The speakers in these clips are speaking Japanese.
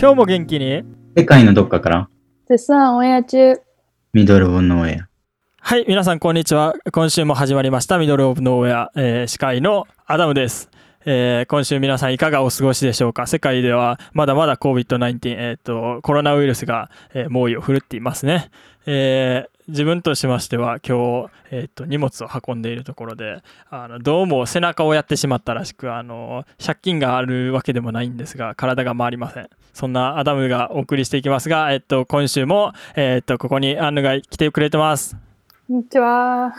今日も元気に？世界のどっかから絶賛オンエア中。 Middle of Nowhere。はい、皆さんこんにちは。今週も始まりました Middle of Nowhere、えー司会のアダムです。えー今週皆さんいかがお過ごしでしょうか？世界ではまだまだ COVID-19、えーと、コロナウイルスが、えー猛威を振るっていますね。えー自分としましては今日、えーと荷物を運んでいるところであのどうも背中をやってしまったらしくあの借金があるわけでもないんですが体が回りませんそんなアダムがお送りしていきますが、えっと、今週も、えっと、ここにアンヌが来てくれてますこんにちは。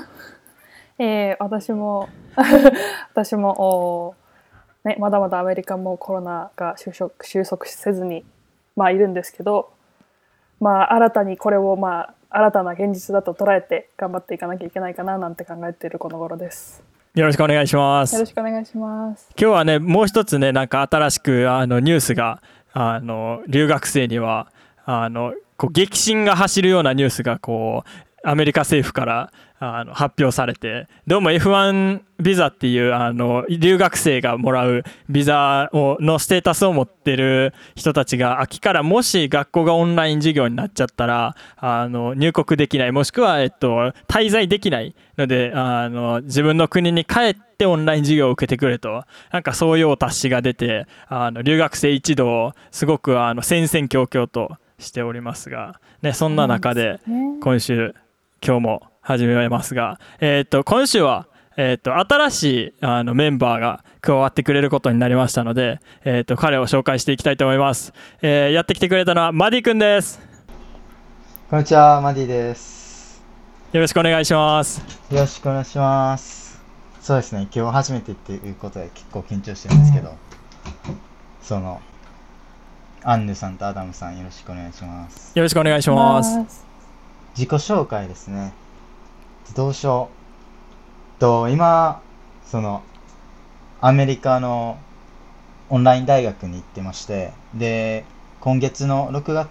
えー、私も、私も、おね、まだまだアメリカもコロナが収束収束せずに、まあ、いるんですけど、まあ、新たにこれを、まあ、新たな現実だと捉えて頑張っていかなきゃいけないかななんて考えているこの頃です。よろしくお願いしますよろしくお願いします。今日はねもう一つねなんか新しくあのニュースがあの留学生にはあのこう激震が走るようなニュースがこうアメリカ政府からあの発表されてどうも F1 ビザっていうあの留学生がもらうビザをのステータスを持ってる人たちが秋からもし学校がオンライン授業になっちゃったらあの入国できないもしくは、えっと、滞在できないのであの自分の国に帰ってオンライン授業を受けてくれと。なんかそういうお達しが出てあの留学生一同すごくあの戦々恐々としておりますが、ね、そんな中でね。今週今日も始めますが、えー、と今週は、えー、と新しいあのメンバーが加わってくれることになりましたので、えー、と彼を紹介していきたいと思います、えーやってきてくれたのはマディ君ですこんにちは、マディです。よろしくお願いしますよろしくお願いします。そうですね、今日初めてっていうことで結構緊張してるんですけど、その、アンヌさんとアダムさんよろしくお願いします。よろしくお願いします自己紹介ですね。どうしよう。と、今、その、アメリカのオンライン大学に行ってまして、で、今月の6月、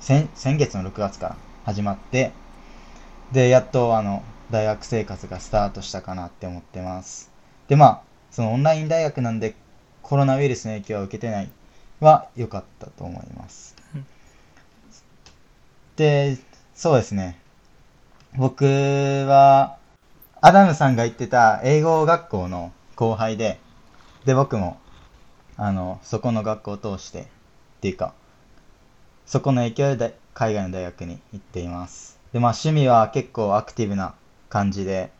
先先月の6月から始まって、で、やっとあの、大学生活がスタートしたかなって思ってます。で、まあ、そのオンライン大学なんでコロナウイルスの影響は受けてないは良かったと思います。で、そうですね。僕は、アダムさんが言ってた英語学校の後輩で、で、僕も、あの、そこの学校を通して、っていうか、そこの影響で海外の大学に行っています。で、まあ趣味は結構アクティブな感じで、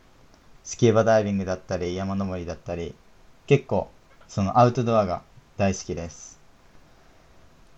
スキューバダイビングだったり、山登りだったり、結構、そのアウトドアが大好きです。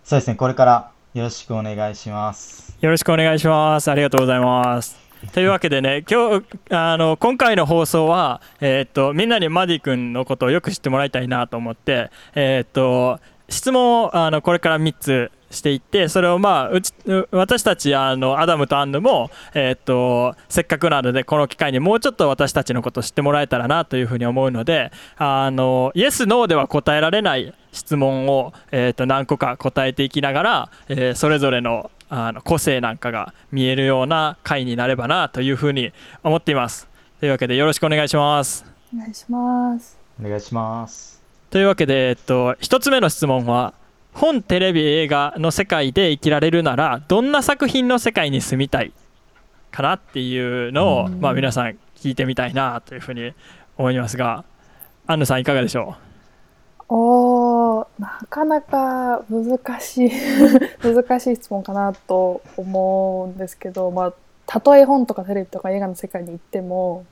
そうですね、これからよろしくお願いします。よろしくお願いします。ありがとうございます。というわけでね、今日あの今回の放送は、えーっとみんなにマディ君のことをよく知ってもらいたいなと思って、えーっと質問をあのこれから3つしていって、それをまあうちう私たちあのアダムとアンヌも、えーっとせっかくなのでこの機会にもうちょっと私たちのことを知ってもらえたらなというふうに思うので、あのイエスノーでは答えられない質問を、えー、と何個か答えていきながら、えーそれぞれのあの個性なんかが見えるような回になればなというふうに思っています。というわけでよろしくお願いします。お願いします。お願いします。というわけで、えっと、1つ目の質問は本テレビ映画の世界で生きられるならどんな作品の世界に住みたいかなっていうのを、まあ、皆さん聞いてみたいなというふうに思いますがアンヌさんいかがでしょう？おなかなか難しい 難しい質問かなと思うんですけど、まあ、たとえ本とかテレビとか映画の世界に行っても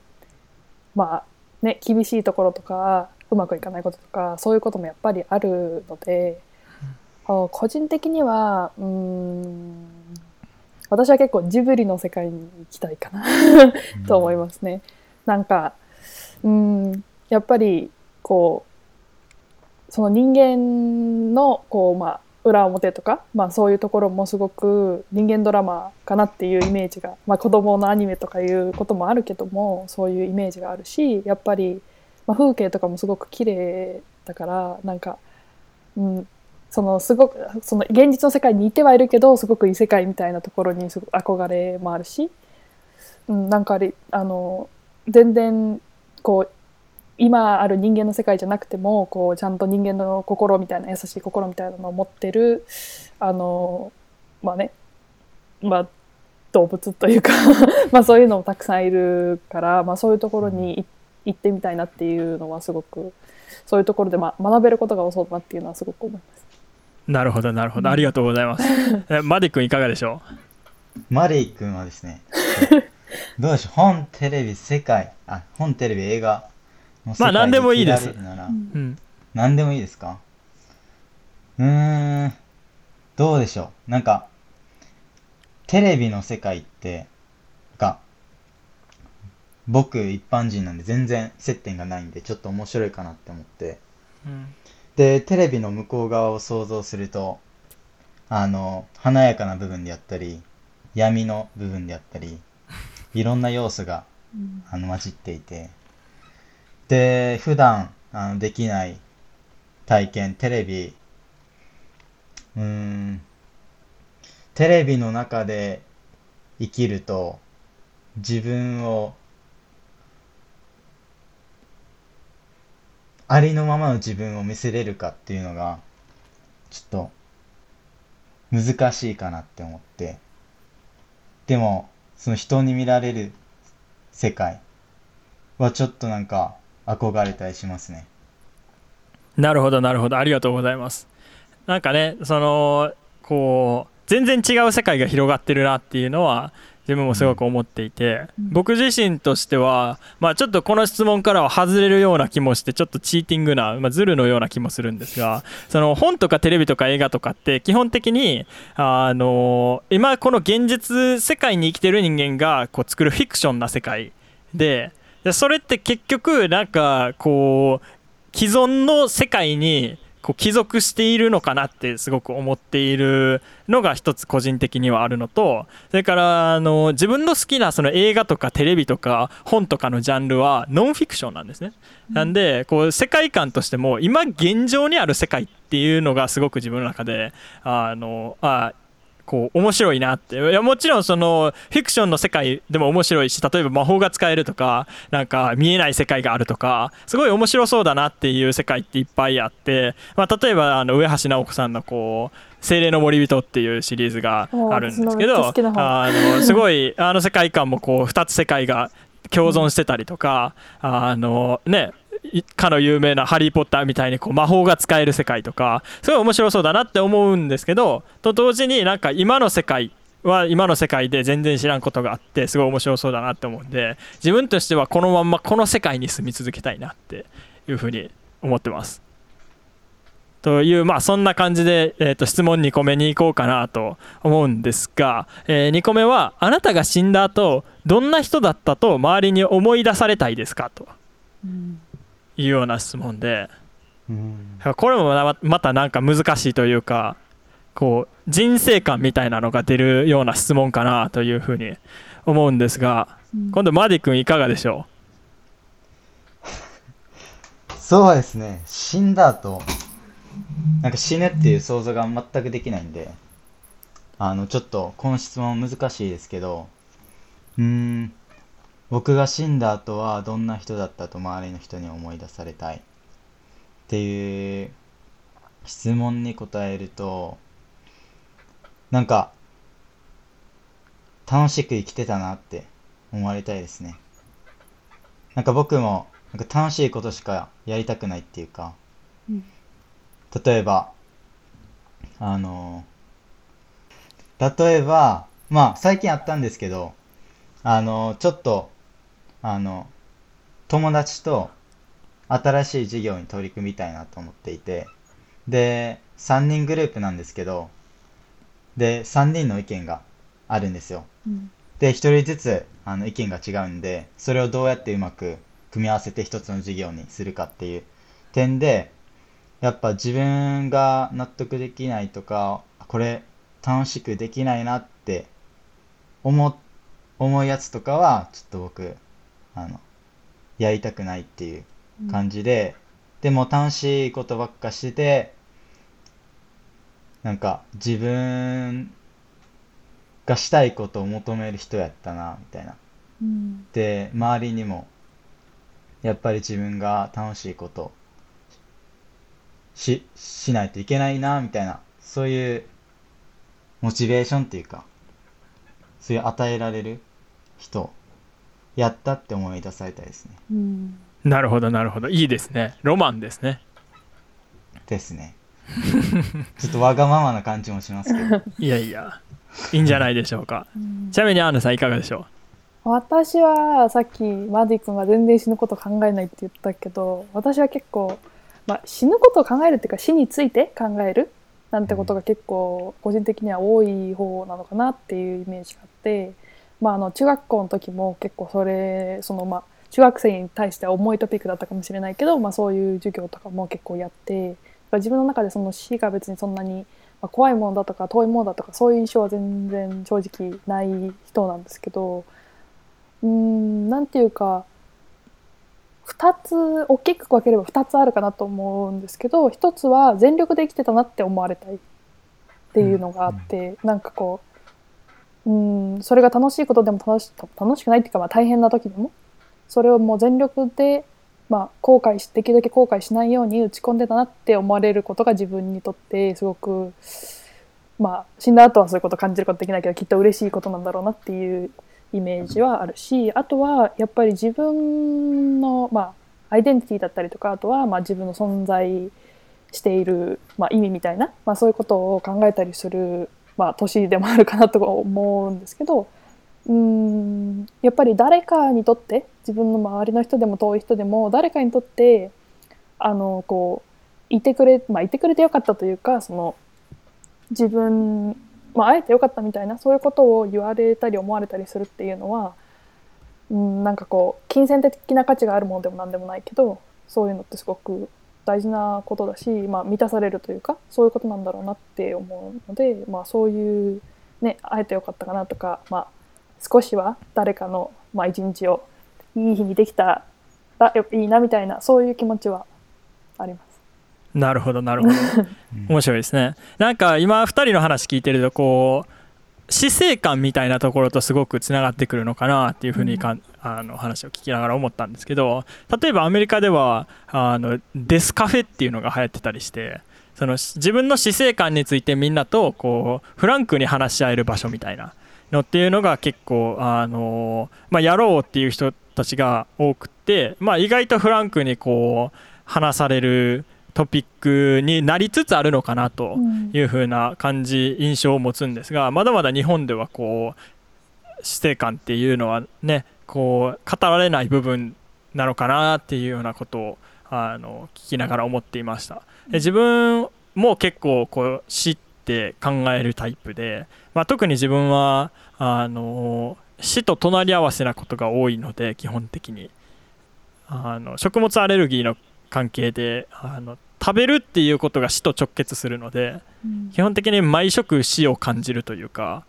まあね厳しいところとかうまくいかないこととかそういうこともやっぱりあるので、あ個人的にはうーん。私は結構ジブリの世界に行きたいかな。と思いますね。なんかうん。やっぱりこうその人間のこう、まあ、裏表とか、まあ、そういうところもすごく人間ドラマかなっていうイメージが、まあ、子供のアニメとかいうこともあるけどもそういうイメージがあるしやっぱり、まあ、風景とかもすごく綺麗だからなんか、うん、そのすごくその現実の世界にいてはいるけどすごく異世界みたいなところにすごく憧れもあるし、うん、なんかありあの全然こう今ある人間の世界じゃなくてもこうちゃんと人間の心みたいな優しい心みたいなのを持ってるあのまあねまあ動物というか まあそういうのもたくさんいるから、まあ、そういうところにい行ってみたいなっていうのはすごくそういうところで、まあ、学べることが多そうだなっていうのはすごく思います。なるほどなるほど。ありがとうございます。えマディ君いかがでしょマリー君はですね、どうでしょう、本、テレビ、世界、あ、本、テレビ、映画の世界まあ何でもいいです。う、うん、何でもいいですか？うーん、どうでしょう？なんか、テレビの世界って、なんか、僕一般人なんで全然接点がないんで、ちょっと面白いかなって思って。うんで、テレビの向こう側を想像すると、あの、華やかな部分であったり、闇の部分であったり、いろんな要素があの混じっていて、で、普段あのできない体験、テレビ、うーん、テレビの中で生きると、自分をありのままの自分を見せれるかっていうのが、ちょっと難しいかなって思って。でも、その人に見られる世界はちょっとなんか憧れたりしますね。なるほどなるほどありがとうございますなんかねそのこう全然違う世界が広がってるなっていうのは自分もすごく思っていて、うん。僕自身としては、まあ、ちょっとこの質問からは外れるような気もしてちょっとチーティングな、まあ、ズルのような気もするんですがその本とかテレビとか映画とかって基本的にあの今この現実世界に生きてる人間がこう作るフィクションな世界ででそれって結局なんかこう既存の世界にこう帰属しているのかなってすごく思っているのが一つ個人的にはあるのとそれからあの自分の好きなその映画とかテレビとか本とかのジャンルはノンフィクションなんですね。なんでこう世界観としても今現状にある世界っていうのがすごく自分の中であのあこう面白いなって。いやもちろんそのフィクションの世界でも面白いし例えば魔法が使えるとかなんか見えない世界があるとかすごい面白そうだなっていう世界っていっぱいあって、まあ、例えばあの上橋直子さんのこう「精霊の森人」っていうシリーズがあるんですけどあのすごいあの世界観もこう2つ世界が共存してたりとかあのねいかの有名な「ハリー・ポッター」みたいにこう魔法が使える世界とかすごい面白そうだなって思うんですけどと同時になんか今の世界は今の世界で全然知らんことがあってすごい面白そうだなって思うんで自分としてはこのまんまこの世界に住み続けたいなっていうふうに思ってます。というまあそんな感じで、えー、と質問2個目に行こうかなと思うんですが、え2個目はあなたが死んだ後どんな人だったと周りに思い出されたいですかとうんいうような質問で。うん。これもままたなんか難しいというかこう人生観みたいなのが出るような質問かなというふうに思うんですがうん。今度マディ君いかがでしょそうですね。死んだ後、なんか死ぬっていう想像が全くできないんで、あの、ちょっとこの質問難しいですけど、うーん、僕が死んだ後はどんな人だったと周りの人に思い出されたい？っていう質問に答えると、なんか、楽しく生きてたなって思われたいですね。なんか僕も、なんか楽しいことしかやりたくないっていうか、うん例えば、あの、例えば、まあ最近あったんですけど、あの、ちょっと、あの、友達と新しい事業に取り組みたいなと思っていて、で、3人グループなんですけど、で、3人の意見があるんですよ。うんで、一人ずつあの意見が違うんで、それをどうやってうまく組み合わせて一つの事業にするかっていう点で、やっぱ自分が納得できないとか、これ楽しくできないなって思、思うやつとかは、ちょっと僕、あの、やりたくないっていう感じで、でも楽しいことばっかしてて、なんか自分がしたいことを求める人やったな、みたいな。うんで、周りにもやっぱり自分が楽しいことし、しないといけないな、みたいな、そういうモチベーションっていうか、そういう与えられる人、やったって思い出されたいですね。うん。なるほどなるほど。いいですね。ロマンですね。ですね。ちょっとわがままな感じもしますけど。いやいや。いいんじゃないでしょうか。うん。ちなみにアンナさんいかがでしょ私はさっきマディ君が全然死ぬこと考えないって言ったけど私は結構、まあ、死ぬことを考えるっていうか死について考える？なんてことが結構個人的には多い方なのかなっていうイメージがあって、まあ、あの中学校の時も結構それそのまあ中学生に対しては重いトピックだったかもしれないけど、まあ、そういう授業とかも結構やって自分の中でその死が別にそんなにまあ怖いものだとか遠いものだとかそういう印象は全然正直ない人なんですけどうーんなんていうか2つ大きく分ければ2つあるかなと思うんですけど1つは全力で生きてたなって思われたいっていうのがあって、なんかこううん。それが楽しいことでも楽し楽しくないっていうか、まあ、大変な時でも。それをもう全力で、まあ、後悔しできるだけ後悔しないように打ち込んでたなって思われることが自分にとってすごくまあ死んだ後はそういうこと感じることできないけどきっと嬉しいことなんだろうなっていうイメージはあるしあとはやっぱり自分の、まあ、アイデンティティだったりとかあとはまあ自分の存在している、まあ、意味みたいな、まあ、そういうことを考えたりする、まあ、年でもあるかなと思うんですけどうんやっぱり誰かにとって自分の周りの人でも遠い人でも誰かにとってあのこういてくれ、まあ、いてくれてよかったというかその自分、まあ、会えてよかったみたいなそういうことを言われたり思われたりするっていうのは、うん、なんかこう金銭的な価値があるものでも何でもないけどそういうのってすごく大事なことだし、まあ、満たされるというかそういうことなんだろうなって思うので、まあ、そういう、ね、会えてよかったかなとか、まあ、少しは誰かの、まあ、一日をいい日にできたらいいなみたいなそういう気持ちはあります。うなるほどなるほど 面白いですねなんか今2人の話聞いてるとこう死生観みたいなところとすごくつながってくるのかなっていうふうにかん、あの話を聞きながら思ったんですけど例えばアメリカではあのデスカフェっていうのが流行ってたりしてその自分の死生観についてみんなとこうフランクに話し合える場所みたいなのっていうのが結構あの、まあ、やろうっていう人たちが多くって、まあ、意外とフランクにこう話されるトピックになりつつあるのかなという風な感じ印象を持つんですがまだまだ日本ではこう死生観っていうのはねこう語られない部分なのかなっていうようなことをあの聞きながら思っていました。で自分も結構こう死って考えるタイプで、まあ、特に自分はあの死と隣り合わせなことが多いので基本的に。あの食物アレルギーの関係であの食べるっていうことが死と直結するのでうん。基本的に毎食死を感じるというか、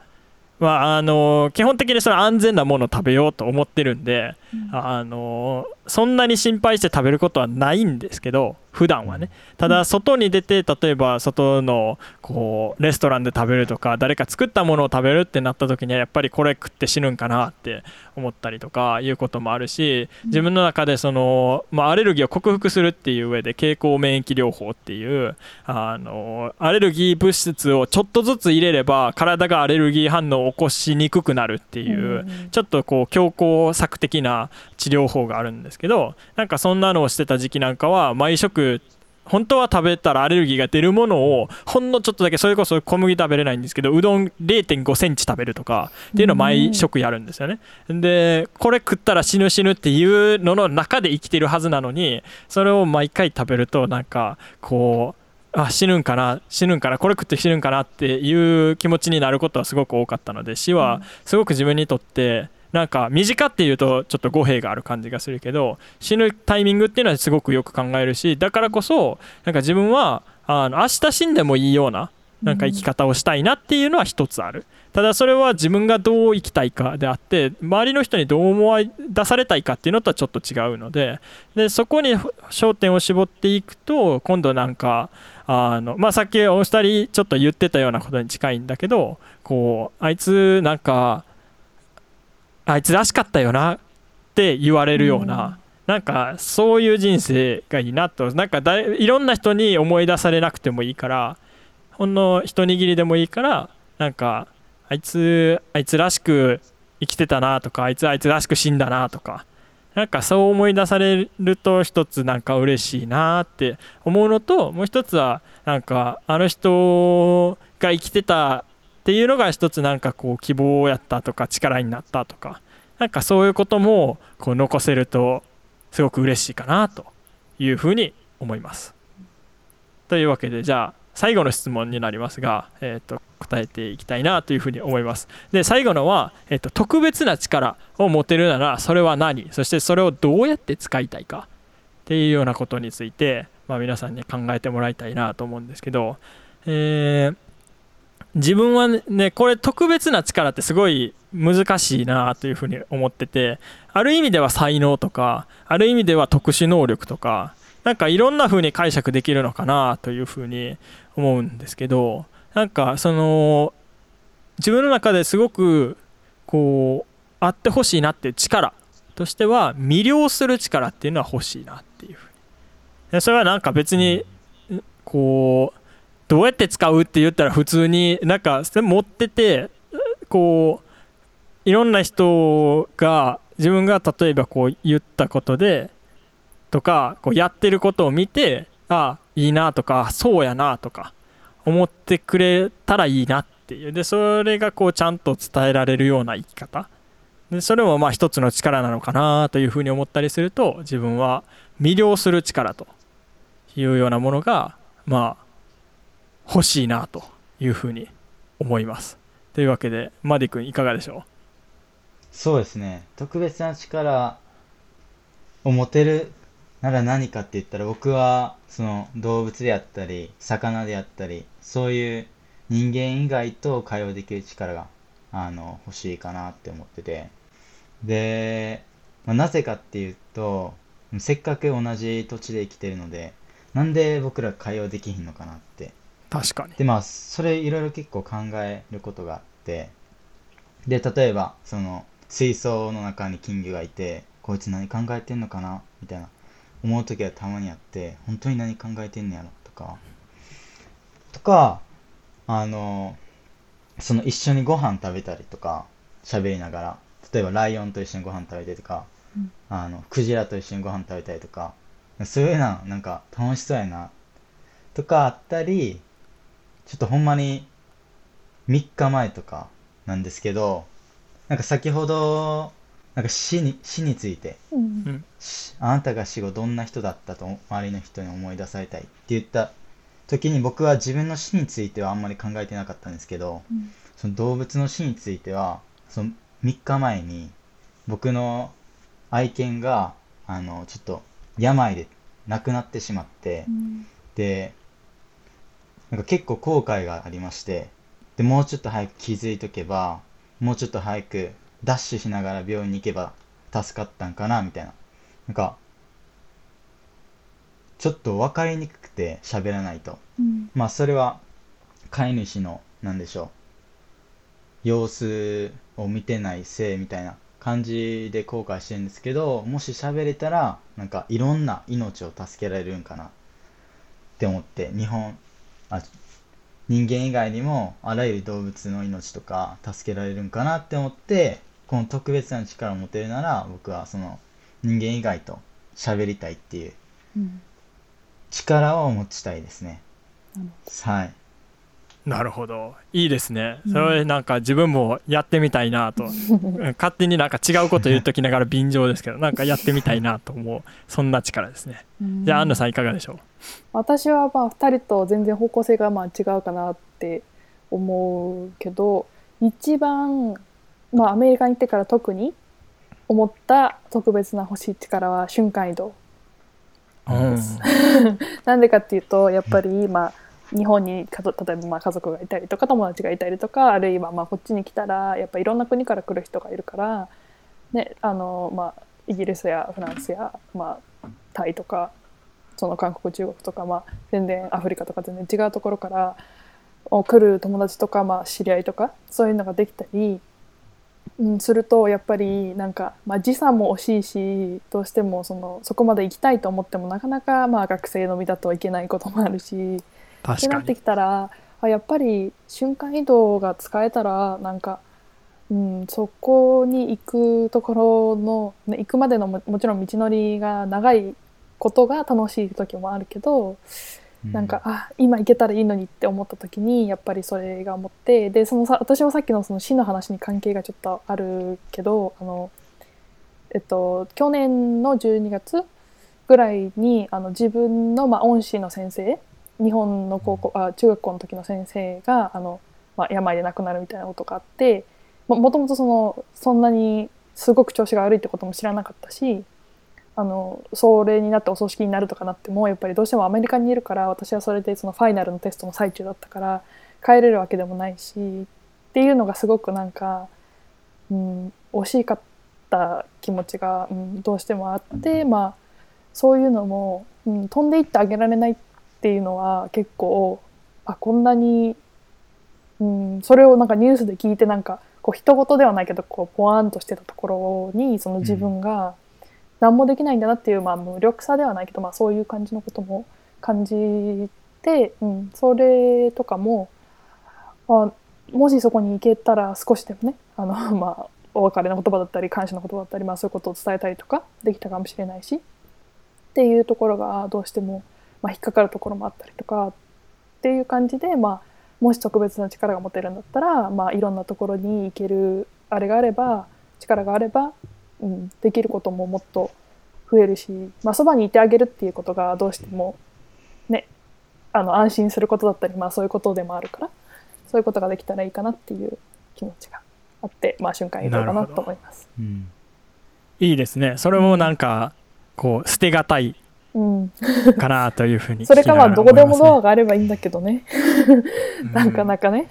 まあ、あの基本的にその安全なものを食べようと思ってるんで、あのそんなに心配して食べることはないんですけど普段はね。ただ外に出て例えば外のこうレストランで食べるとか誰か作ったものを食べるってなった時にはやっぱりこれ食って死ぬんかなって思ったりとかいうこともあるし自分の中でその、まあ、アレルギーを克服するっていう上で経口免疫療法っていうあのアレルギー物質をちょっとずつ入れれば体がアレルギー反応を起こしにくくなるっていう、ちょっとこう強行策的な治療法があるんですけどなんかそんなのをしてた時期なんかは毎食本当は食べたらアレルギーが出るものをほんのちょっとだけそれこそ小麦食べれないんですけどうどん0 5センチ食べるとかっていうのを毎食やるんですよね。でこれ食ったら死ぬ死ぬっていうのの中で生きてるはずなのにそれを毎回食べるとなんかこうあ死ぬんかな死ぬんかなこれ食って死ぬんかなっていう気持ちになることはすごく多かったので死はすごく自分にとってなんか身近っていうとちょっと語弊がある感じがするけど死ぬタイミングっていうのはすごくよく考えるしだからこそなんか自分はあの明日死んでもいいようななんか生き方をしたいなっていうのは一つある。ただそれは自分がどう生きたいかであって周りの人にどう思い出されたいかっていうのとはちょっと違うのででそこに焦点を絞っていくと今度なんかあの、まあ、さっきお二人ちょっと言ってたようなことに近いんだけどこうあいつなんかあいつらしかったよなって言われるような、なんかそういう人生がいいなと。なんかだいいろんな人に思い出されなくてもいいからほんの一握りでもいいからなんかあいつあいつらしく生きてたなとかあいつあいつらしく死んだなとかなんかそう思い出されると一つなんか嬉しいなって思うのともう一つはなんかあの人が生きてたっていうのが一つなんかこう希望をやったとか力になったとかなんかそういうこともこう残せるとすごく嬉しいかなというふうに思います。というわけでじゃあ最後の質問になりますが、えー、と答えていきたいなというふうに思います。で最後のは、えー、と特別な力を持てるならそれは何？そしてそれをどうやって使いたいか？っていうようなことについて、まあ、皆さんに考えてもらいたいなと思うんですけど、えー自分はねこれ特別な力ってすごい難しいなというふうに思っててある意味では才能とかある意味では特殊能力とかなんかいろんな風に解釈できるのかなというふうに思うんですけどなんかその自分の中ですごくこうあってほしいなっていう力としては魅了する力っていうのは欲しいなっていうふうに。それはなんか別にこうどうやって使うって言ったら普通になんか持っててこういろんな人が自分が例えばこう言ったことでとかこうやってることを見てああいいなとかそうやなとか思ってくれたらいいなっていう。でそれがこうちゃんと伝えられるような生き方。でそれもまあ一つの力なのかなというふうに思ったりすると自分は魅了する力というようなものがまあ欲しいなというふうに思います。というわけでマディ君いかがでしょう？そうですね。特別な力を持てるなら何かって言ったら僕はその動物であったり魚であったりそういう人間以外と会話できる力があの欲しいかなって思ってて。で、まあ、なぜかっていうとせっかく同じ土地で生きてるのでなんで僕ら会話できひんのかなって確かに。でまあそれいろいろ結構考えることがあってで例えばその水槽の中に金魚がいてこいつ何考えてんのかな？みたいな思う時はたまにあって本当に何考えてんのやろ？とか。とかあのその一緒にご飯食べたりとか喋りながら例えばライオンと一緒にご飯食べたりとか、うん、あのクジラと一緒にご飯食べたりとかそういうのなんか楽しそうやな。とかあったりちょっとほんまに3日前とかなんですけど、なんか先ほど、なんか死に死について、うん、あなたが死後どんな人だったと周りの人に思い出されたいって言った時に僕は自分の死についてはあんまり考えてなかったんですけど、うん、その動物の死についてはその3日前に僕の愛犬があのちょっと病で亡くなってしまって、うん、でなんか結構後悔がありまして、で、もうちょっと早く気づいとけば、もうちょっと早くダッシュしながら病院に行けば助かったんかな、みたいな。なんか、ちょっと分かりにくくて喋らないと。うん、まあそれは飼い主の、なんでしょう、様子を見てないせいみたいな感じで後悔してるんですけど、もし喋れたら、なんかいろんな命を助けられるんかなって思って、日本、あ人間以外にもあらゆる動物の命とか助けられるんかなって思ってこの特別な力を持てるなら僕はその人間以外と喋りたいっていう力を持ちたいですね、うん、はいなるほど。いいですね。それなんか自分もやってみたいなと、勝手になんか違うこと言っときながら便乗ですけどなんかやってみたいなと思う。そんな力ですね、じゃあアンナさんいかがでしょう？私はまあ2人と全然方向性がまあ違うかなって思うけど一番、まあ、アメリカに行ってから特に思った特別な欲しい力は瞬間移動です。なんでかっていうとやっぱり今、日本に例えばまあ家族がいたりとか友達がいたりとかあるいはまあこっちに来たらやっぱいろんな国から来る人がいるから、ねあのまあ、イギリスやフランスや、まあ、タイとかその韓国中国とか、まあ、全然アフリカとか全然違うところから来る友達とか、まあ、知り合いとかそういうのができたりうん、するとやっぱりなんか、まあ、時差も惜しいしどうしてもそのそこまで行きたいと思ってもなかなかまあ学生の身だといけないこともあるしってなってきたらあやっぱり瞬間移動が使えたらなんか、うん、そこに行くところの、ね、行くまでのももちろん道のりが長いことが楽しい時もあるけど、なんか、あ今行けたらいいのにって思った時にやっぱりそれが思ってでそのさ私もさっきのその死の話に関係がちょっとあるけどあの、えっと、去年の12月ぐらいにあの自分の、まあ、恩師の先生日本の高校あ中学校の時の先生があの、まあ、病で亡くなるみたいなことがあってもともとそのそんなにすごく調子が悪いってことも知らなかったしあのそれになってお葬式になるとかなってもやっぱりどうしてもアメリカにいるから私はそれでそのファイナルのテストの最中だったから帰れるわけでもないしっていうのがすごくなんか、うん、惜しかった気持ちが、うん、どうしてもあってまあそういうのも、うん、飛んでいってあげられないっていうのは結構あこんなに、うん、それをなんかニュースで聞いてなんかこう人事ではないけどこうポワーンとしてたところにその自分が何もできないんだなっていう、まあ、無力さではないけど、まあ、そういう感じのことも感じて、うん、それとかもあもしそこに行けたら少しでもねあの、まあ、お別れの言葉だったり感謝の言葉だったり、まあ、そういうことを伝えたりとかできたかもしれないしっていうところがどうしても、まあ、引っかかるところもあったりとかっていう感じで、まあ、もし特別な力が持てるんだったら、まあ、いろんなところに行けるあれがあれば力があれば、うん、できることももっと増えるし、まあ、そばにいてあげるっていうことがどうしてもねあの安心することだったり、まあ、そういうことでもあるからそういうことができたらいいかなっていう気持ちがあって、まあ、瞬間移動かなと思います。うん。いいですね。それもなんかこう捨てがたいうん、かなというふうにそれかまあどこでもドアががあればいいんだけどね、なかなかね。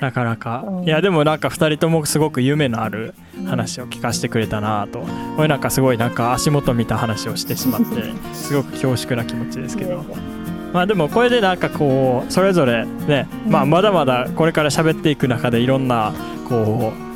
なかなか、うん。いやでもなんか2人ともすごく夢のある話を聞かせてくれたなと。これなんかすごいなんか足元見た話をしてしまってすごく恐縮な気持ちですけど。まあでもこれでなんかこうそれぞれね、まあうん。まだまだこれから喋っていく中でいろんなこう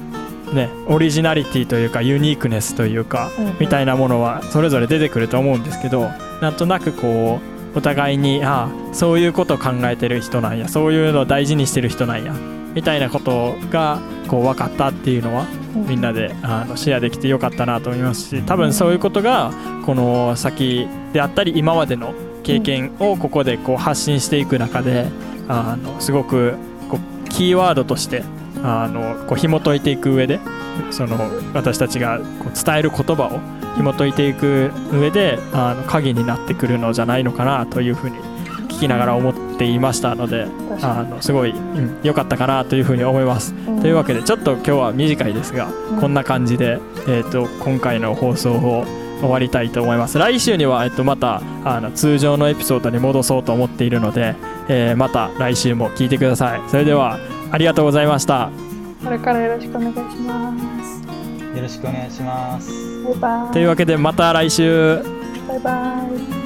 ねオリジナリティというかユニークネスというかみたいなものはそれぞれ出てくると思うんですけどなんとなくこうお互いにああそういうことを考えてる人なんやそういうのを大事にしてる人なんやみたいなことがこう分かったっていうのはみんなであのシェアできてよかったなと思いますし多分そういうことがこの先であったり今までの経験をここでこう発信していく中であのすごくこうキーワードとしてあのこう紐解いていく上でその私たちがこう伝える言葉を紐解いていく上であの鍵になってくるのじゃないのかなというふうに聞きながら思っていましたのであのすごいうん良、かったかなというふうに思います。にというわけでちょっと今日は短いですが、うん。こんな感じで、えー、と今回の放送を終わりたいと思います。来週には、えっとまたあの通常のエピソードに戻そうと思っているので、えーまた来週も聞いてください。それではありがとうございましたこれからよろしくお願いします。よろしくお願いします。バイバイ。というわけでまた来週バイバイ。